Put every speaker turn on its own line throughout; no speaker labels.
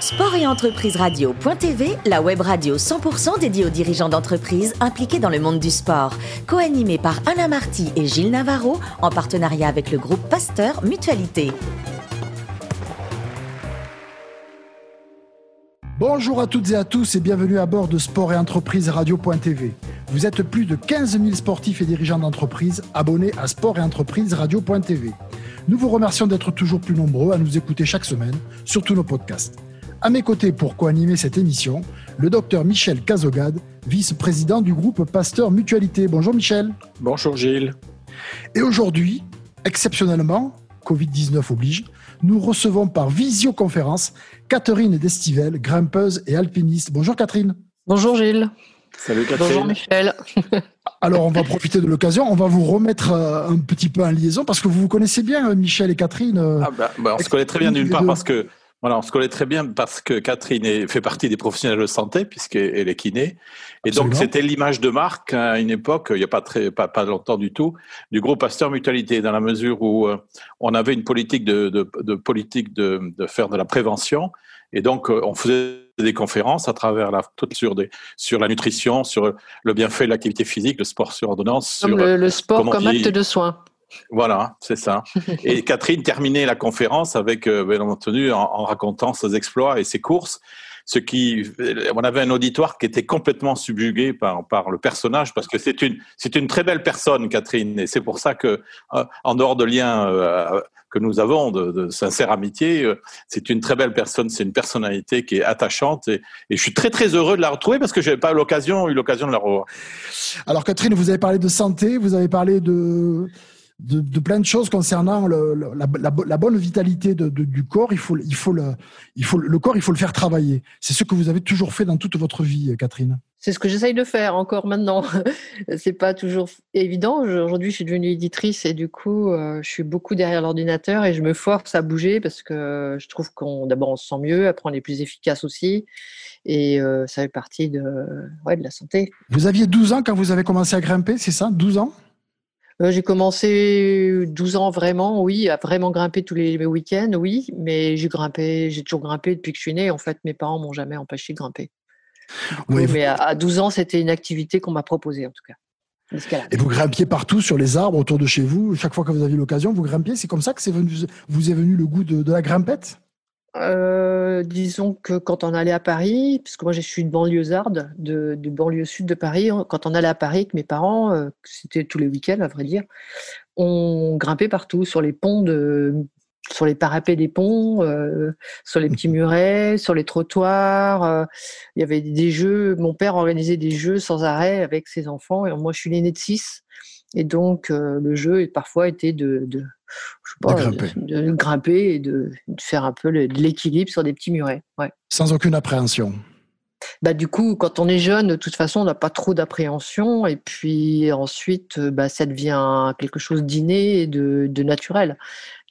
Sport et entreprise radio.tv, la web radio 100% dédiée aux dirigeants d'entreprises impliqués dans le monde du sport. Co-animée par Anna Marty et Gilles Navarro, en partenariat avec le groupe Pasteur Mutualité.
Bonjour à toutes et à tous et bienvenue à bord de Sport et entreprise radio.tv. Vous êtes plus de 15 000 sportifs et dirigeants d'entreprises abonnés à Sport et entreprise radio.tv. Nous vous remercions d'être toujours plus nombreux à nous écouter chaque semaine sur tous nos podcasts. À mes côtés pour co-animer cette émission, le docteur Michel Cazogade, vice-président du groupe Pasteur Mutualité. Bonjour Michel.
Bonjour Gilles.
Et aujourd'hui, exceptionnellement, Covid-19 oblige, nous recevons par visioconférence Catherine Destivelle, grimpeuse et alpiniste. Bonjour Catherine.
Bonjour Gilles.
Salut Catherine.
Bonjour Michel.
Alors on va profiter de l'occasion, on va vous remettre euh, un petit peu en liaison parce que vous vous connaissez bien euh, Michel et Catherine. Euh,
ah bah, bah, on se connaît très bien d'une part parce que voilà, on se connaît très bien parce que Catherine est, fait partie des professionnels de santé puisqu'elle est kiné. Et donc, c'était l'image de marque à une époque, il n'y a pas très, pas, pas longtemps du tout, du groupe Pasteur Mutualité, dans la mesure où euh, on avait une politique de, de, de politique de, de, faire de la prévention. Et donc, euh, on faisait des conférences à travers la, sur des, sur la nutrition, sur le bienfait de l'activité physique, le sport sur ordonnance.
Comme
sur,
le, le sport comme acte de soin.
Voilà, c'est ça. Et Catherine terminait la conférence avec, euh, bien entendu, en, en, racontant ses exploits et ses courses. Ce qui, on avait un auditoire qui était complètement subjugué par, par le personnage parce que c'est une, c'est une très belle personne, Catherine. Et c'est pour ça que, euh, en dehors de liens euh, que nous avons de, de sincère amitié, c'est une très belle personne. C'est une personnalité qui est attachante et, et, je suis très très heureux de la retrouver parce que j'ai pas l'occasion, eu l'occasion de la revoir.
Alors Catherine, vous avez parlé de santé, vous avez parlé de de, de, plein de choses concernant le, la, la, la, bonne vitalité de, de, du corps. Il faut, il faut le, il faut le corps, il faut le faire travailler. C'est ce que vous avez toujours fait dans toute votre vie, Catherine.
C'est ce que j'essaye de faire encore maintenant. c'est pas toujours évident. Aujourd'hui, je suis devenue éditrice et du coup, euh, je suis beaucoup derrière l'ordinateur et je me force à bouger parce que je trouve qu'on, d'abord, on se sent mieux, après, on est plus efficace aussi. Et euh, ça fait partie de, ouais, de la santé.
Vous aviez 12 ans quand vous avez commencé à grimper, c'est ça? 12 ans?
Euh, j'ai commencé 12 ans vraiment, oui, à vraiment grimper tous les week-ends, oui, mais j'ai grimpé, j'ai toujours grimpé depuis que je suis née. En fait, mes parents m'ont jamais empêché de grimper. Oui, mais à 12 ans, c'était une activité qu'on m'a proposée en tout cas.
Et vous grimpiez partout sur les arbres autour de chez vous. Chaque fois que vous aviez l'occasion, vous grimpiez. C'est comme ça que c'est venu, vous est venu le goût de, de la grimpette?
Euh, disons que quand on allait à Paris, puisque moi je suis de banlieusarde, de, de banlieue sud de Paris, quand on allait à Paris avec mes parents, euh, c'était tous les week-ends à vrai dire, on grimpait partout, sur les ponts de, sur les parapets des ponts, euh, sur les petits murets, sur les trottoirs. Il y avait des jeux. Mon père organisait des jeux sans arrêt avec ses enfants. Et moi, je suis l'aîné de six. Et donc, euh, le jeu parfois était de, de, je sais pas, de, grimper. de, de grimper et de, faire un peu le, de l'équilibre sur des petits murets. Ouais.
Sans aucune appréhension.
Bah, du coup, quand on est jeune, de toute façon, on n'a pas trop d'appréhension. Et puis ensuite, bah, ça devient quelque chose d'inné et de, de naturel.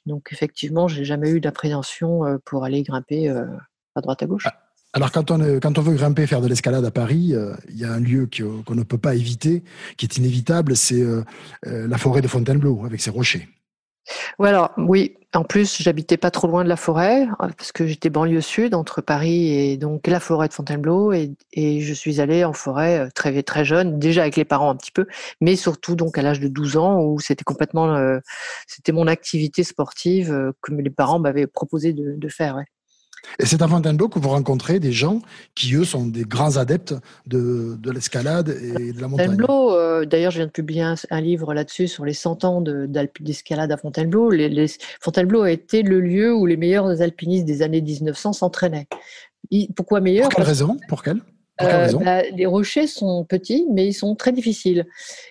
Donc, effectivement, j'ai jamais eu d'appréhension pour aller grimper à droite à gauche.
Alors, quand on, quand on veut grimper, faire de l'escalade à Paris, euh, il y a un lieu qu'on ne peut pas éviter, qui est inévitable, c'est euh, euh, la forêt de Fontainebleau, avec ses rochers.
Alors, oui, en plus, j'habitais pas trop loin de la forêt, parce que j'étais banlieue sud, entre Paris et donc la forêt de Fontainebleau, et, je suis allée en forêt très, très jeune, déjà avec les parents un petit peu, mais surtout donc à l'âge de 12 ans, où c'était complètement, euh, c'était mon activité sportive euh, que les parents m'avaient proposé de, faire.
Et c'est à Fontainebleau que vous rencontrez des gens qui, eux, sont des grands adeptes de, de l'escalade et de la montagne.
Fontainebleau, euh, d'ailleurs, je viens de publier un, un livre là-dessus sur les 100 ans d'escalade à Fontainebleau. Les, les, Fontainebleau a été le lieu où les meilleurs alpinistes des années 1900 s'entraînaient. Pourquoi meilleurs
Pour quelle raison? Pour quelle?
Euh, bah, les rochers sont petits, mais ils sont très difficiles.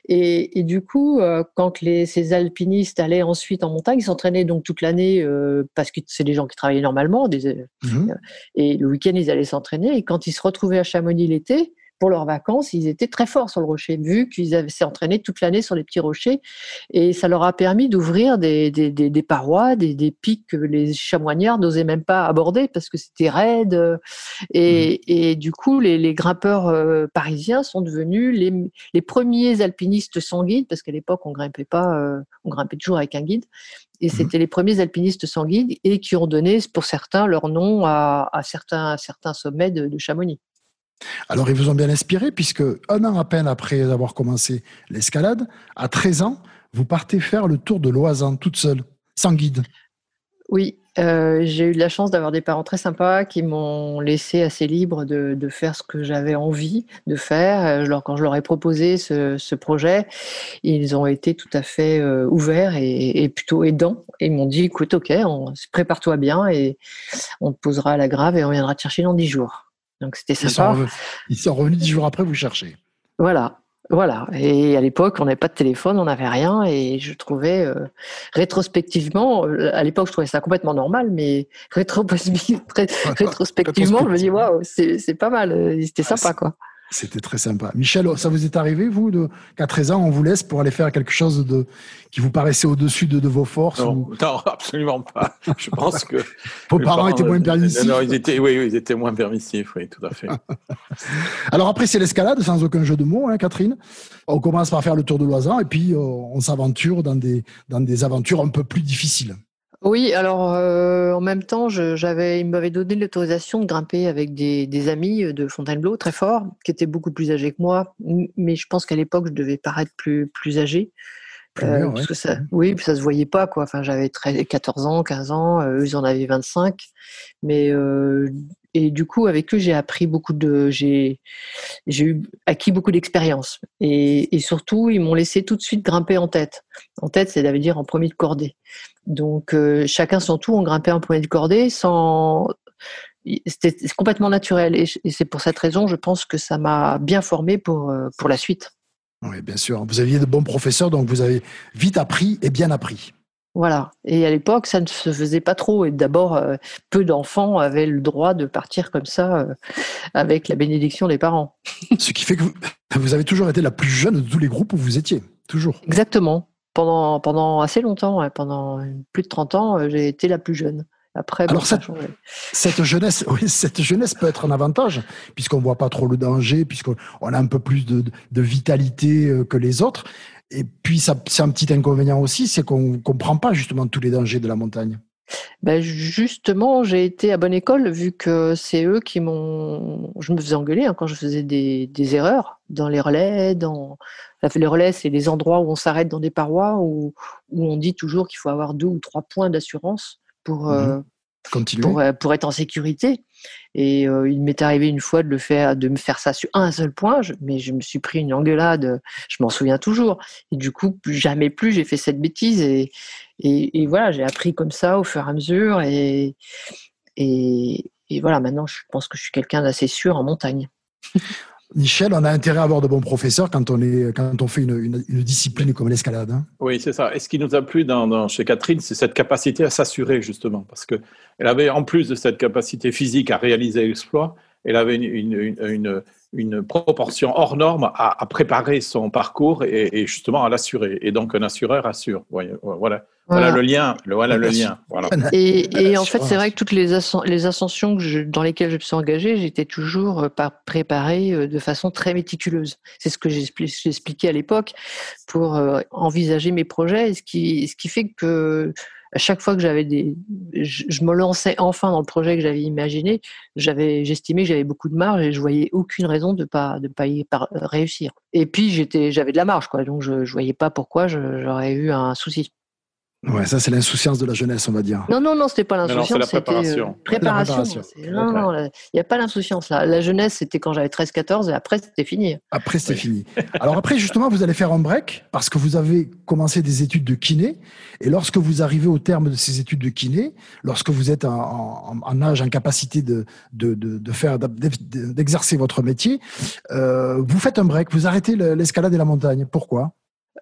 Et, et du coup, euh, quand les, ces alpinistes allaient ensuite en montagne, ils s'entraînaient donc toute l'année euh, parce que c'est des gens qui travaillaient normalement. Des, mmh. Et le week-end, ils allaient s'entraîner. Et quand ils se retrouvaient à Chamonix l'été, pour leurs vacances, ils étaient très forts sur le rocher, vu qu'ils avaient s'est entraînés toute l'année sur les petits rochers. Et ça leur a permis d'ouvrir des, des, des, parois, des, pics que les chamoignards n'osaient même pas aborder parce que c'était raide. Et, mmh. et, du coup, les, les grimpeurs euh, parisiens sont devenus les, les, premiers alpinistes sans guide, parce qu'à l'époque, on grimpait pas, euh, on grimpait toujours avec un guide. Et mmh c'était les premiers alpinistes sans guide et qui ont donné, pour certains, leur nom à, à certains, certains sommets de, de Chamonix.
Alors, ils vous ont bien inspiré, puisque un an à peine après avoir commencé l'escalade, à 13 ans, vous partez faire le tour de l'Oisan toute seule, sans guide.
Oui, euh, j'ai eu la chance d'avoir des parents très sympas qui m'ont laissé assez libre de, faire ce que j'avais envie de faire. Euh, quand je leur ai proposé ce, projet, ils ont été tout à fait euh, ouverts et, plutôt aidants. Ils m'ont dit, écoute, ok, prépare-toi bien et on te posera à la grave et on viendra te chercher dans dix jours. Donc c'était sympa.
Ils sont, revenus dix jours après vous chercher.
Voilà. Voilà. Et à l'époque, on n'avait pas de téléphone, on n'avait rien. Et je trouvais, euh, rétrospectivement, euh, à l'époque, je trouvais ça complètement normal, mais rétrospectivement, je me dis, waouh, c'est pas mal. C'était sympa, quoi.
C'était très sympa. Michel, ça vous est arrivé, vous, de, qu'à 13 ans, on vous laisse pour aller faire quelque chose de, qui vous paraissait au-dessus de, vos forces
non, absolument pas. Je pense que.
vos parents étaient moins permissifs.
ils étaient, oui, ils étaient moins permissifs, oui, tout à fait.
Alors après, c'est l'escalade, sans aucun jeu de mots, hein, Catherine. On commence par faire le tour de l'Oisan et puis euh, on s'aventure dans des, dans des aventures un peu plus difficiles.
Oui, alors euh, en même temps, j'avais, il m'avait donné l'autorisation de grimper avec des, des, amis de Fontainebleau très forts, qui étaient beaucoup plus âgés que moi, mais je pense qu'à l'époque, je devais paraître plus, plus âgé. Euh, parce que ça, oui, ça se voyait pas quoi. Enfin, j'avais 14 ans, 15 ans, euh, eux ils en avaient 25, mais euh, et du coup avec eux j'ai appris beaucoup de, j'ai acquis beaucoup d'expérience et, surtout ils m'ont laissé tout de suite grimper en tête. En tête, c'est à dire en premier de cordée. Donc euh, chacun son tour, on grimpait en premier de cordée sans c'était complètement naturel et, et c'est pour cette raison je pense que ça m'a bien formé pour pour la suite.
Oui, bien sûr. Vous aviez de bons professeurs, donc vous avez vite appris et bien appris.
Voilà. Et à l'époque, ça ne se faisait pas trop. Et d'abord, euh, peu d'enfants avaient le droit de partir comme ça euh, avec la bénédiction des parents.
Ce qui fait que vous, avez toujours été la plus jeune de tous les groupes où vous étiez. Toujours.
Exactement. Pendant, pendant assez longtemps, pendant plus de 30 ans, euh, j'ai été la plus jeune. Après,
Alors cette, cette, jeunesse, oui, cette jeunesse peut être un avantage puisqu'on voit pas trop le danger, puisqu'on a un peu plus de, de vitalité que les autres. Et puis, c'est un petit inconvénient aussi, c'est qu'on ne comprend pas justement tous les dangers de la montagne.
Ben justement, j'ai été à bonne école vu que c'est eux qui m'ont. Je me faisais engueuler hein, quand je faisais des, des, erreurs dans les relais. Dans les relais, c'est les endroits où on s'arrête dans des parois où, où on dit toujours qu'il faut avoir deux ou trois points d'assurance pour, mmh pour, pour, être en sécurité. Et euh, il m'est arrivé une fois de le faire, de me faire ça sur un seul point, mais je me suis pris une engueulade. Je m'en souviens toujours. Et du coup, plus, jamais plus j'ai fait cette bêtise. Et, et, et voilà, j'ai appris comme ça au fur et à mesure. Et, et, et voilà, maintenant, je pense que je suis quelqu'un d'assez sûr en montagne.
Michel, on a intérêt à avoir de bons professeurs quand on, est, quand on fait une, discipline comme l'escalade. Hein.
Oui, c'est ça. Et ce qui nous a plu chez Catherine, c'est cette capacité à s'assurer, justement. Parce qu'elle avait, en plus de cette capacité physique à réaliser l'exploit, elle avait une, une, proportion hors norme à, préparer son parcours et, justement à l'assurer. Et donc, un assureur assure. Voilà. Voilà, le lien. voilà le lien.
Et, en fait, c'est vrai que toutes les, les ascensions dans lesquelles je me suis engagée, j'étais toujours euh, préparée euh, de façon très méticuleuse. C'est ce que j'ai expliqué à l'époque pour euh, envisager mes projets, ce qui, ce qui fait que à chaque fois que j'avais des, je, me lançais enfin dans le projet que j'avais imaginé, j'avais, j'estimais que j'avais beaucoup de marge et je voyais aucune raison de pas, de pas y réussir. Et puis j'étais, j'avais de la marge, quoi, donc je, je voyais pas pourquoi j'aurais eu un souci.
Ouais, ça c'est l'insouciance de la jeunesse, on va dire.
Non, non, non, c'était pas l'insouciance.
C'est la préparation.
Euh, préparation. Non, non, il n'y a pas l'insouciance là. La jeunesse, c'était quand j'avais 13-14 et après c'était fini.
Après c'était fini. Alors après, justement, vous allez faire un break parce que vous avez commencé des études de kiné et lorsque vous arrivez au terme de ces études de kiné, lorsque vous êtes en, en, âge, en capacité de, de, de, de faire, d'exercer votre métier, euh, vous faites un break, vous arrêtez l'escalade et la montagne. Pourquoi?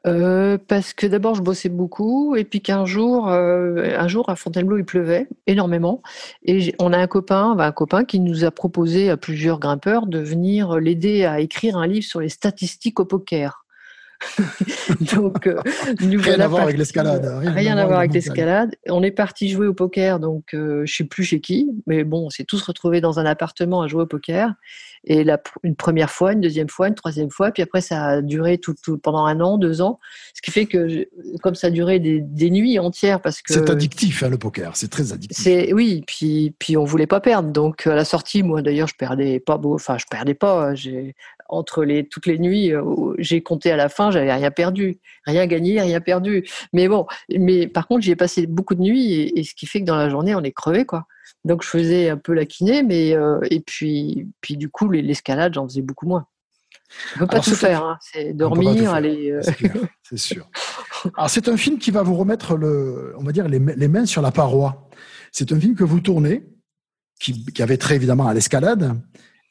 Euh, parce que d'abord je bossais beaucoup et puis qu'un jour, euh, un jour à Fontainebleau il pleuvait énormément et on a un copain, un copain qui nous a proposé à plusieurs grimpeurs de venir l'aider à écrire un livre sur les statistiques au poker.
donc, euh, rien à voir avec l'escalade.
Rien, à voir avec l'escalade. On est parti jouer au poker, donc euh, je sais plus chez qui, mais bon, on s'est tous retrouvés dans un appartement à jouer au poker. Et la, une première fois, une deuxième fois, une troisième fois, puis après ça a duré tout, pendant un an, deux ans, ce qui fait que comme ça a duré des, nuits entières, parce que
c'est addictif hein, le poker, c'est très addictif.
C'est oui, puis puis on voulait pas perdre, donc à la sortie, moi d'ailleurs je perdais pas beau, enfin je perdais pas, j'ai entre les, toutes les nuits, euh, j'ai compté à la fin, j'avais rien perdu, rien gagné, rien perdu. Mais bon, mais par contre, j'y ai passé beaucoup de nuits et, ce qui fait que dans la journée, on est crevé, quoi. Donc, je faisais un peu la kiné, mais euh, et puis, puis du coup, l'escalade, j'en faisais beaucoup moins. On peut pas tout faire, hein. c'est dormir, aller. Euh,
c'est sûr. Alors, c'est un film qui va vous remettre le, on va dire les, les mains sur la paroi. C'est un film que vous tournez, qui, qui avait très évidemment à l'escalade,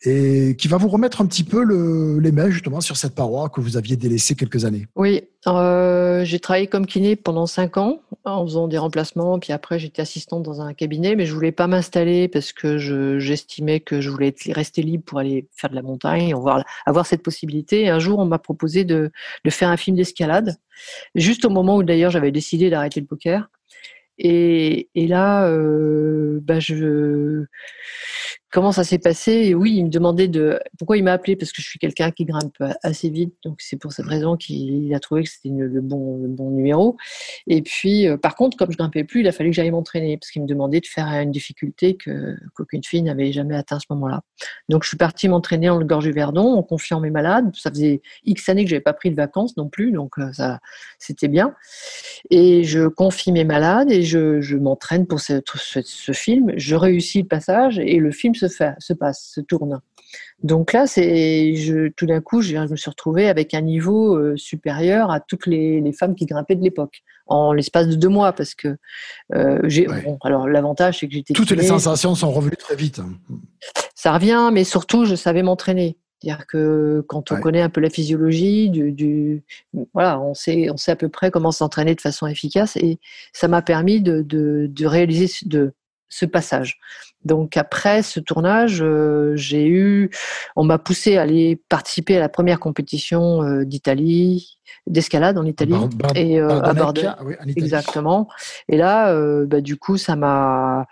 et qui va vous remettre un petit peu le, les mains justement sur cette paroi que vous aviez délaissée quelques années.
Oui, euh, j'ai travaillé comme kiné pendant cinq ans en faisant des remplacements, puis après j'étais assistante dans un cabinet, mais je voulais pas m'installer parce que j'estimais que je voulais rester libre pour aller faire de la montagne, avoir, avoir cette possibilité. Un jour, on m'a proposé de, faire un film d'escalade, juste au moment où d'ailleurs j'avais décidé d'arrêter le poker. Et, et là, euh, bah je comment ça s'est passé et Oui, il me demandait de pourquoi il m'a appelé? Parce que je suis quelqu'un qui grimpe assez vite, donc c'est pour cette raison qu'il a trouvé que c'était le bon le bon numéro. Et puis, euh, par contre, comme je grimpais plus, il a fallu que j'aille m'entraîner parce qu'il me demandait de faire une difficulté que qu'aucune fille n'avait jamais atteint à ce moment-là. Donc, je suis partie m'entraîner en le gorge du Verdon en confiant mes malades. Ça faisait X années que j'avais pas pris de vacances non plus, donc euh, ça c'était bien. Et je confie mes malades et je, m'entraîne pour ce, ce film. Je réussis le passage et le film se, fait, se passe, se tourne. Donc là, c'est, je, tout d'un coup, je, me suis retrouvée avec un niveau euh, supérieur à toutes les, les, femmes qui grimpaient de l'époque, en l'espace de deux mois, parce que euh, j'ai. Bon, alors l'avantage, c'est que j'étais.
Toutes les sensations sont revenues très vite.
Ça revient, mais surtout, je savais m'entraîner. C'est-à-dire que quand on connaît un peu la physiologie, du, du, voilà, on sait, on sait à peu près comment s'entraîner de façon efficace, et ça m'a permis de, de, de réaliser, de ce passage. Donc après ce tournage, euh, j'ai eu, on m'a poussé à aller participer à la première compétition euh, d'Italie, d'escalade en Italie et euh, à Bordeaux. Exactement. Et là, bah, du coup, ça m'a,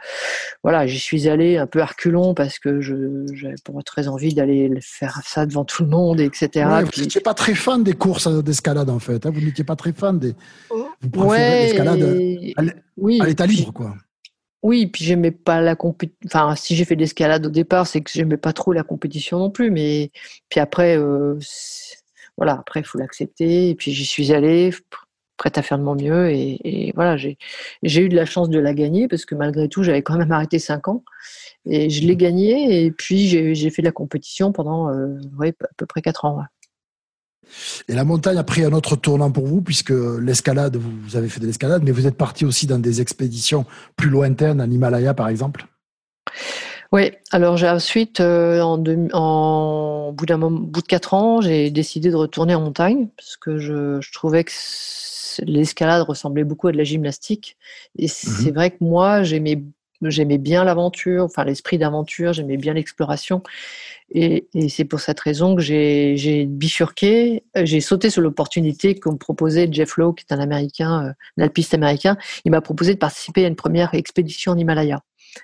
voilà, j'y suis allé un peu arculon parce que j'avais pour très envie d'aller faire ça devant tout le monde, etc.
vous n'étiez pas très fan des courses d'escalade en fait. Hein. vous n'étiez pas très fan des. Vous préférez l'escalade à l'état libre, quoi.
Oui, puis j'aimais pas la compétition. Enfin, si j'ai fait de l'escalade au départ, c'est que j'aimais pas trop la compétition non plus. Mais puis après, euh, voilà, après il faut l'accepter. Et puis j'y suis allée, prête à faire de mon mieux. Et, voilà, j'ai eu de la chance de la gagner parce que malgré tout, j'avais quand même arrêté cinq ans et je l'ai gagnée. Et puis j'ai fait de la compétition pendant euh, à peu près quatre ans.
Et la montagne a pris un autre tournant pour vous, puisque l'escalade, vous avez fait de l'escalade, mais vous êtes parti aussi dans des expéditions plus lointaines, en Himalaya par exemple?
Oui, alors j'ai ensuite, euh, en, en, bout, d'un bout de quatre ans, j'ai décidé de retourner en montagne, parce que je, trouvais que l'escalade ressemblait beaucoup à de la gymnastique. Et mmh c'est vrai que moi, j'aimais j'aimais bien l'aventure, enfin l'esprit d'aventure, j'aimais bien l'exploration. Et, et c'est pour cette raison que j'ai bifurqué, euh, j'ai sauté sur l'opportunité que me proposait Jeff Lowe, qui est un Américain, un alpiste américain. Il m'a proposé de participer à une première expédition en Himalaya.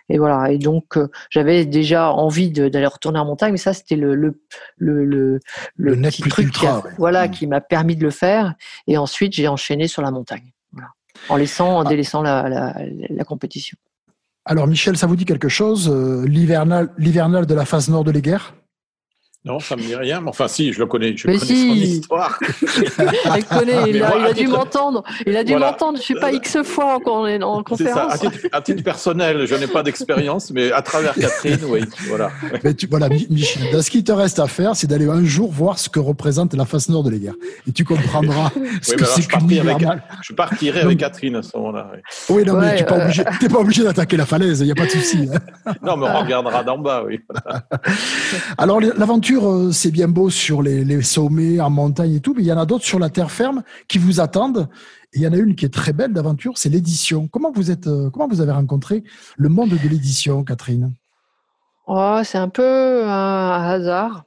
Et voilà. Et donc, euh, j'avais déjà envie d'aller retourner en montagne, mais ça, c'était le le le le,
le, petit truc, qui
voilà, mm. qui m'a permis de le faire. Et ensuite, j'ai enchaîné sur la montagne, voilà. en laissant, en ah. délaissant la, la, la compétition.
Alors Michel, ça vous dit quelque chose euh, L'hivernal, de la phase nord de l'Éguerre
non, ça me dit rien. Mais enfin, si, je le connais. Je connais son histoire.
il connaît. Il, a, dû m'entendre. Il a dû m'entendre. Je sais pas x fois quand on est en conférence.
Ça. À, titre, personnel, je n'ai pas d'expérience, mais à travers Catherine, oui, voilà.
Mais tu, voilà, Michel. ce qui te reste à faire, c'est d'aller un jour voir ce que représente la face nord de l'Éguerre, et tu comprendras ce que c'est qu'une
Je partirai avec Catherine à ce moment-là.
Oui. non, mais tu n'es pas, obligé, pas obligé d'attaquer la falaise. Il n'y a pas de souci.
non, mais on regardera d'en bas, oui.
Alors, l'aventure euh, c'est bien beau sur les, sommets, en montagne et tout, mais il y en a d'autres sur la terre ferme qui vous attendent. Et il y en a une qui est très belle d'aventure, c'est l'édition. Comment vous êtes, euh, comment vous avez rencontré le monde de l'édition, Catherine?
Oh, C'est un peu un hasard.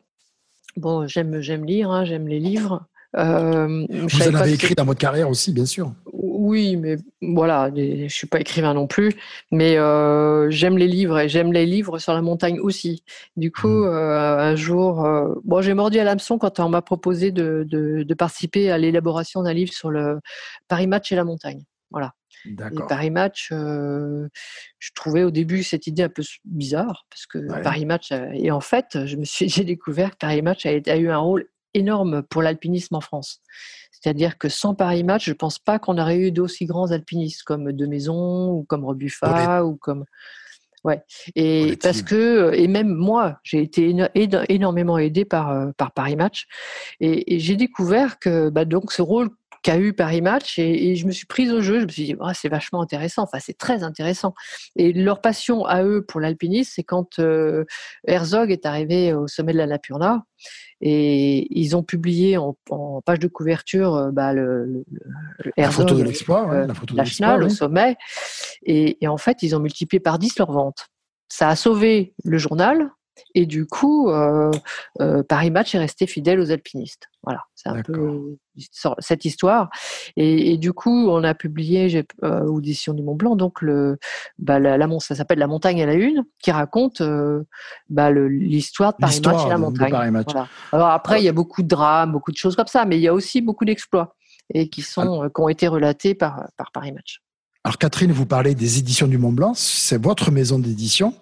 Bon, j'aime, j'aime lire, hein, j'aime les livres.
Euh, Vous en avez écrit dans votre carrière aussi, bien sûr.
Oui, mais voilà, je suis pas écrivain non plus, mais euh, j'aime les livres et j'aime les livres sur la montagne aussi. Du coup, mmh. euh, un jour, bon, j'ai mordu à l'hameçon quand on m'a proposé de, de, participer à l'élaboration d'un livre sur le Paris Match et la montagne. Voilà. Et Paris Match, je trouvais au début cette idée un peu bizarre parce que Paris Match et en fait, je me suis j'ai découvert que Paris Match a, a eu un rôle énorme pour l'alpinisme en France. C'est-à-dire que sans Paris Match, je ne pense pas qu'on aurait eu d'aussi grands alpinistes comme De Maison ou comme Rebuffa ou comme. Ouais. Et parce que, et même moi, j'ai été énormément aidé par, euh, par Paris Match. Et, j'ai découvert que bah, donc, ce rôle qu'a eu Paris Match et, je me suis prise au jeu. Je me suis dit, oh, c'est vachement intéressant. Enfin, c'est très intéressant. Et leur passion à eux pour l'alpinisme, c'est quand euh, Herzog est arrivé au sommet de la Napurna et ils ont publié en, page de couverture euh, bah, le,
la photo de l'exploit,
euh, la photo au sommet. Et, et, en fait, ils ont multiplié par 10 leurs ventes. Ça a sauvé le journal et du coup, euh, euh, Paris Match est resté fidèle aux alpinistes. Voilà, c'est un peu cette histoire. Et, du coup, on a publié euh, Audition du Mont Blanc, donc le, bah, la, ça s'appelle La montagne à la une, qui raconte euh, bah, l'histoire de Paris Match et la montagne. Alors après, il y a beaucoup de drames, beaucoup de choses comme ça, mais il y a aussi beaucoup d'exploits et qui sont qui ont été relatés par par Paris Match.
Alors Catherine, vous parlez des éditions du Mont Blanc, c'est votre maison d'édition.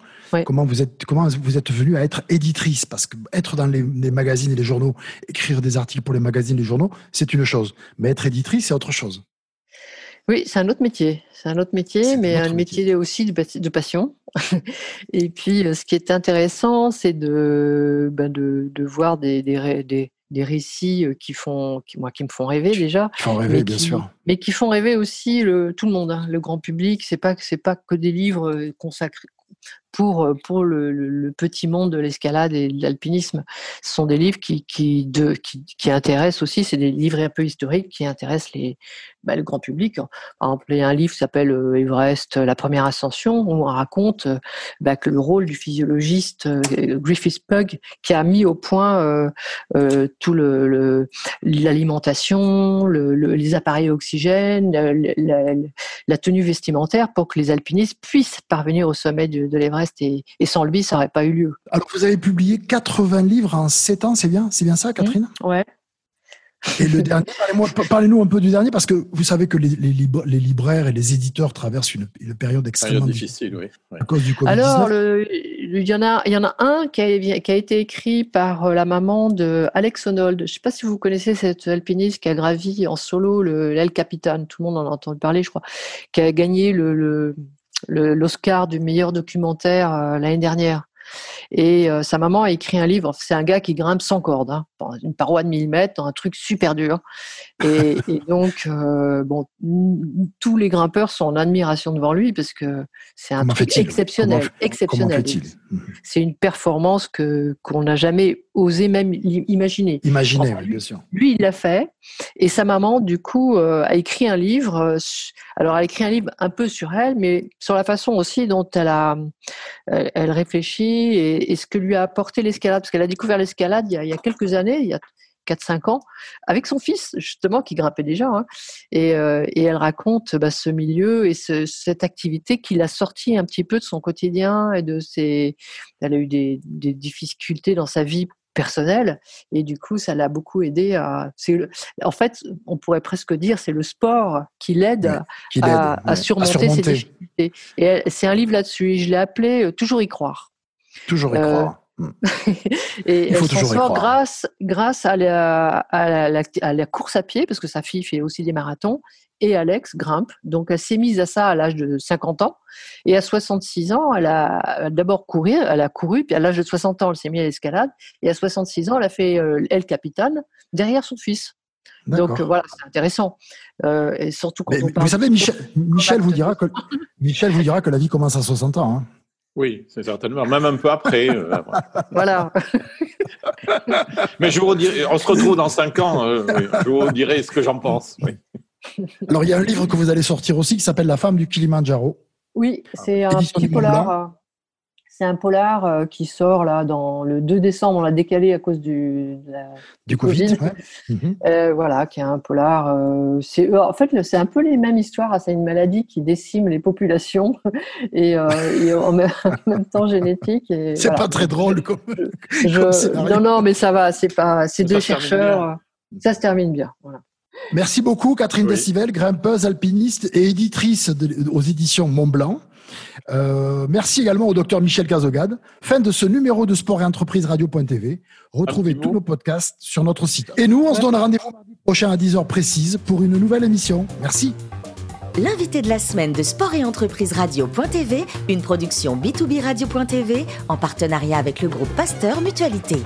Comment vous êtes comment vous êtes venue à être éditrice? Parce que être dans les, magazines et les journaux, écrire des articles pour les magazines et les journaux, c'est une chose. Mais être éditrice, c'est autre chose.
Oui, c'est un autre métier. C'est un autre métier, mais un métier, aussi de, passion. et puis, euh, ce qui est intéressant, c'est de, ben de, de, voir des, des, des, des, récits euh, qui font, qui, moi, qui me font rêver déjà.
Qui font rêver, bien sûr.
Mais qui font rêver aussi le, tout le monde, hein, le grand public. C'est pas, c'est pas que des livres euh, consacrés, pour, euh, pour le, petit monde de l'escalade et de l'alpinisme. Ce sont des livres qui, qui, qui, intéressent aussi, c'est des livres un peu historiques qui intéressent les, bah, le grand public. Par exemple, il y a un livre qui s'appelle euh, Everest, La première ascension, où on raconte euh, bah, que le rôle du physiologiste Griffith Pug, qui a mis au point euh, tout l'alimentation, le, les appareils oxygène, la, tenue vestimentaire pour que les alpinistes puissent parvenir au sommet de, de l'Everest et, sans lui, ça n'aurait pas eu lieu.
Alors, vous avez publié 80 livres en 7 ans, c'est bien, c'est bien ça, Catherine?
Mmh, Ouais.
Et le dernier, parlez-nous un peu du dernier, parce que vous savez que les, les, libraires et les éditeurs traversent une, période extrêmement difficile, oui. À cause du Covid-19.
Alors, il y, en a, il y en a un qui a, qui a été écrit par euh, la maman de Alex Honnold. Je ne sais pas si vous connaissez cette alpiniste qui a gravi en solo l'El Capitan. Tout le monde en a entendu parler, je crois. Qui a gagné le l'Oscar du meilleur documentaire euh, l'année dernière. Et euh, sa maman a écrit un livre. C'est un gars qui grimpe sans corde, hein, une paroi de 1000 mètres, un truc super dur. Et, donc, euh, bon, tous les grimpeurs sont en admiration devant lui parce que c'est un truc exceptionnel, exceptionnel. C'est une performance que qu'on n'a jamais osé même imaginer.
Imaginer, bien sûr.
Lui, il l'a fait, et sa maman, du coup, euh, a écrit un livre. alors, elle a écrit un livre un peu sur elle, mais sur la façon aussi dont elle a, elle, réfléchit et, ce que lui a apporté l'escalade, parce qu'elle a découvert l'escalade il, il y a quelques années, il y a 4-5 ans, avec son fils, justement, qui grimpait déjà. Hein. Euh, et, elle raconte bah, ce milieu et cette activité qui l'a sorti un petit peu de son quotidien et de ses. Elle a eu des, difficultés dans sa vie personnelle et du coup ça l'a beaucoup aidé à en fait on pourrait presque dire c'est le sport qui l'aide à, surmonter ses difficultés et c'est un livre là-dessus je l'ai appelé euh, toujours y croire
toujours y euh, croire
et Il faut elle s'en sort grâce, grâce à la, à, la, course à pied, parce que sa fille fait aussi des marathons, et Alex grimpe. Donc elle s'est mise à ça à l'âge de 50 ans. Et à 66 ans, elle a d'abord couru, elle a couru, puis à l'âge de 60 ans, elle s'est mise à l'escalade. Et à 66 ans, elle a fait euh, El Capitane derrière son fils. Donc voilà, c'est intéressant. Euh, et surtout quand on
Vous savez, Michel, Michel, vous dira que, Michel vous dira que la vie commence à 60 ans. Hein.
Oui, c'est certainement. Même un peu après. Euh,
voilà.
Mais je vous redirai, on se retrouve dans cinq ans, euh, je vous dirai ce que j'en pense.
Alors, il y a un livre que vous allez sortir aussi qui s'appelle La femme du Kilimanjaro.
Oui, c'est un petit polar. C'est un polar euh, qui sort là dans le 2 décembre. On l'a décalé à cause du,
du, Covid.
Mhm. Euh, voilà, qui est un polar. Euh, c'est en fait c'est un peu les mêmes histoires. C'est une maladie qui décime les populations et, en, même, temps génétique.
C'est pas très drôle comme.
non non, mais ça va. C'est pas. C'est deux chercheurs. Ça se termine bien.
Merci beaucoup, Catherine Decibel, grimpeuse, alpiniste et éditrice aux éditions Mont Blanc. Euh, merci également au docteur Michel Cazogade. Fin de ce numéro de Sport et Entreprise Radio.tv. Retrouvez tous nos podcasts sur notre site. Et nous, on se donne rendez-vous mardi prochain à 10h précise pour une nouvelle émission. Merci.
L'invité de la semaine de Sport et Entreprise Radio.tv, une production B2B Radio.tv en partenariat avec le groupe Pasteur Mutualité.